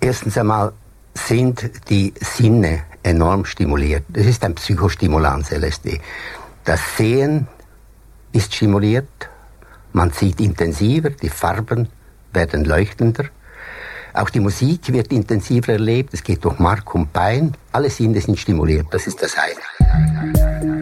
Erstens einmal sind die Sinne enorm stimuliert. Das ist ein Psychostimulans LSD. Das Sehen ist stimuliert, man sieht intensiver, die Farben werden leuchtender. Auch die Musik wird intensiver erlebt, es geht durch Mark und Bein, alle Sinne sind stimuliert, das ist das eine.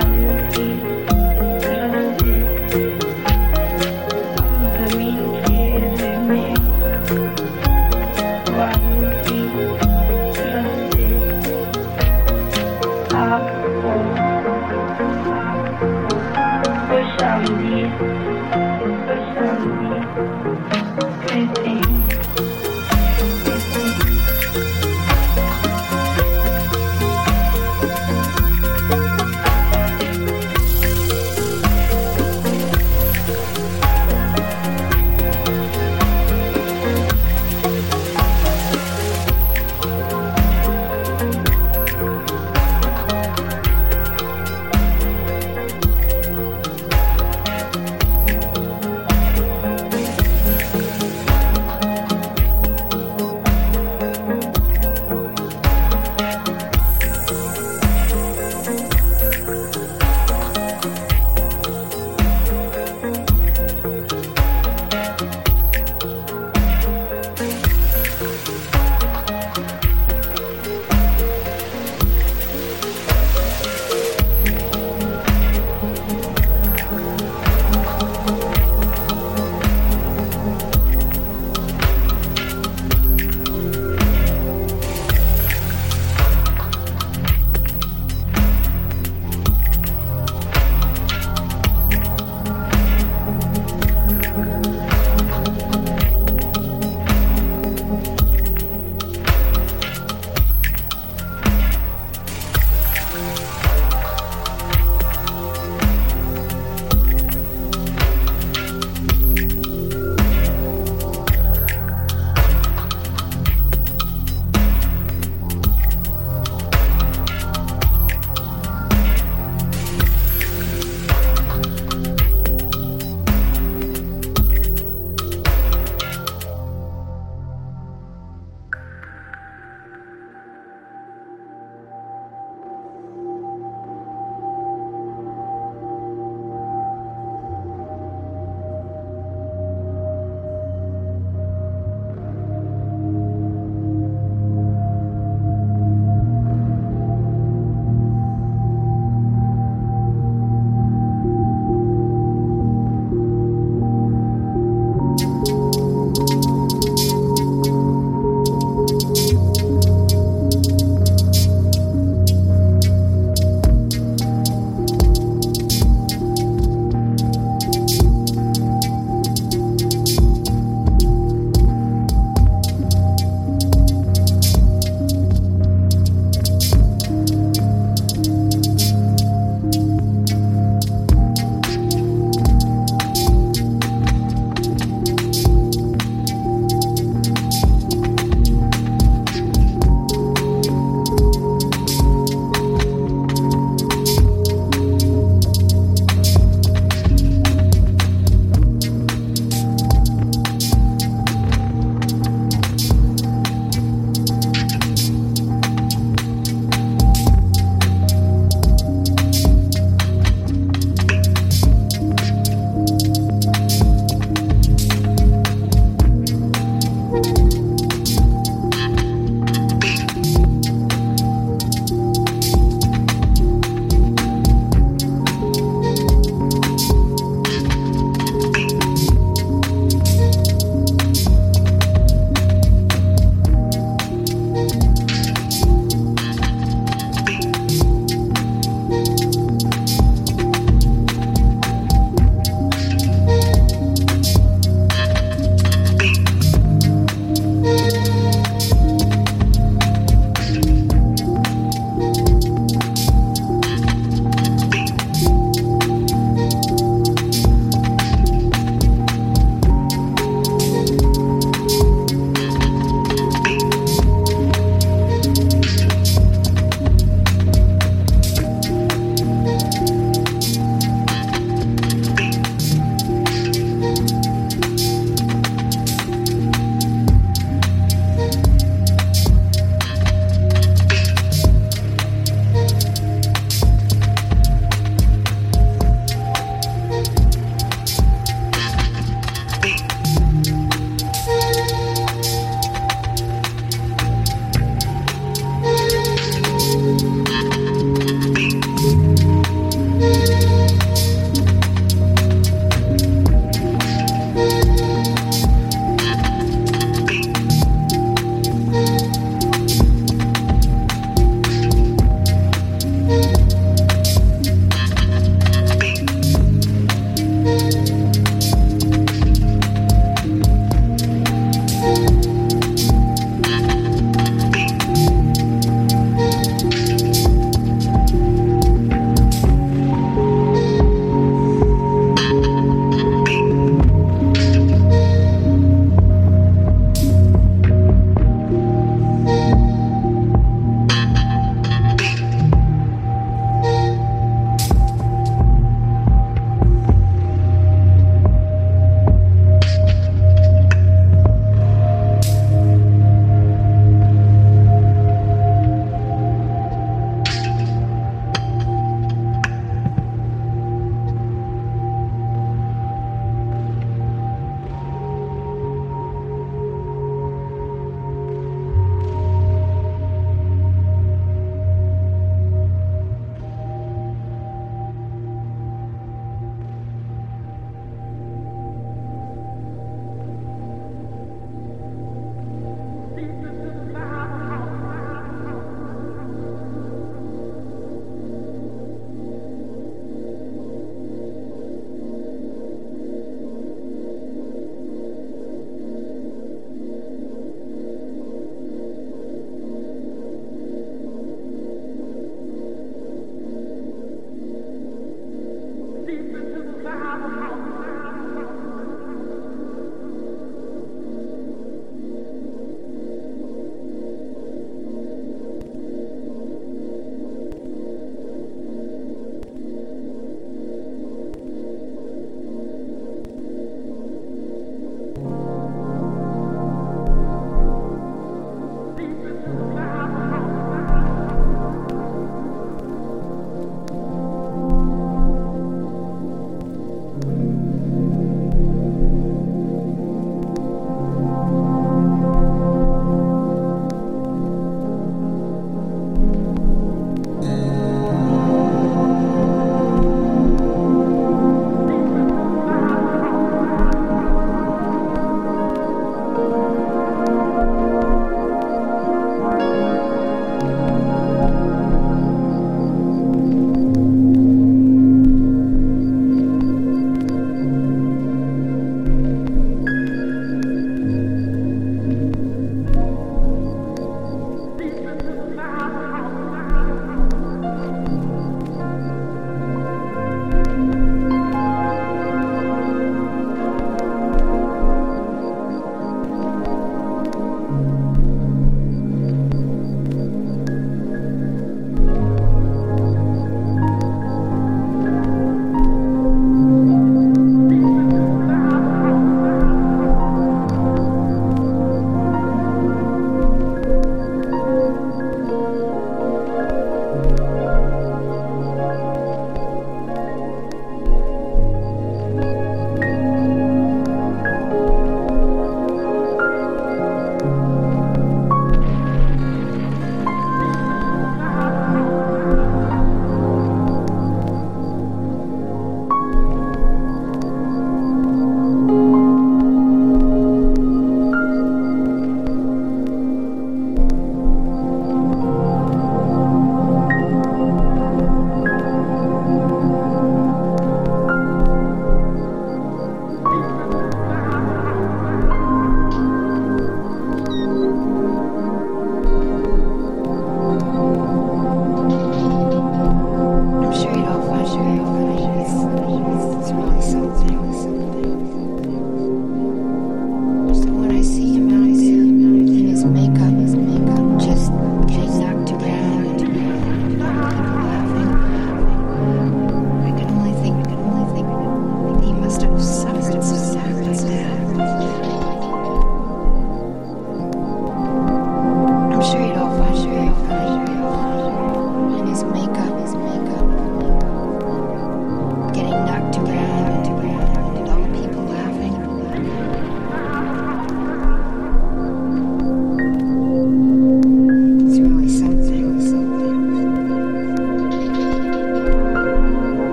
Música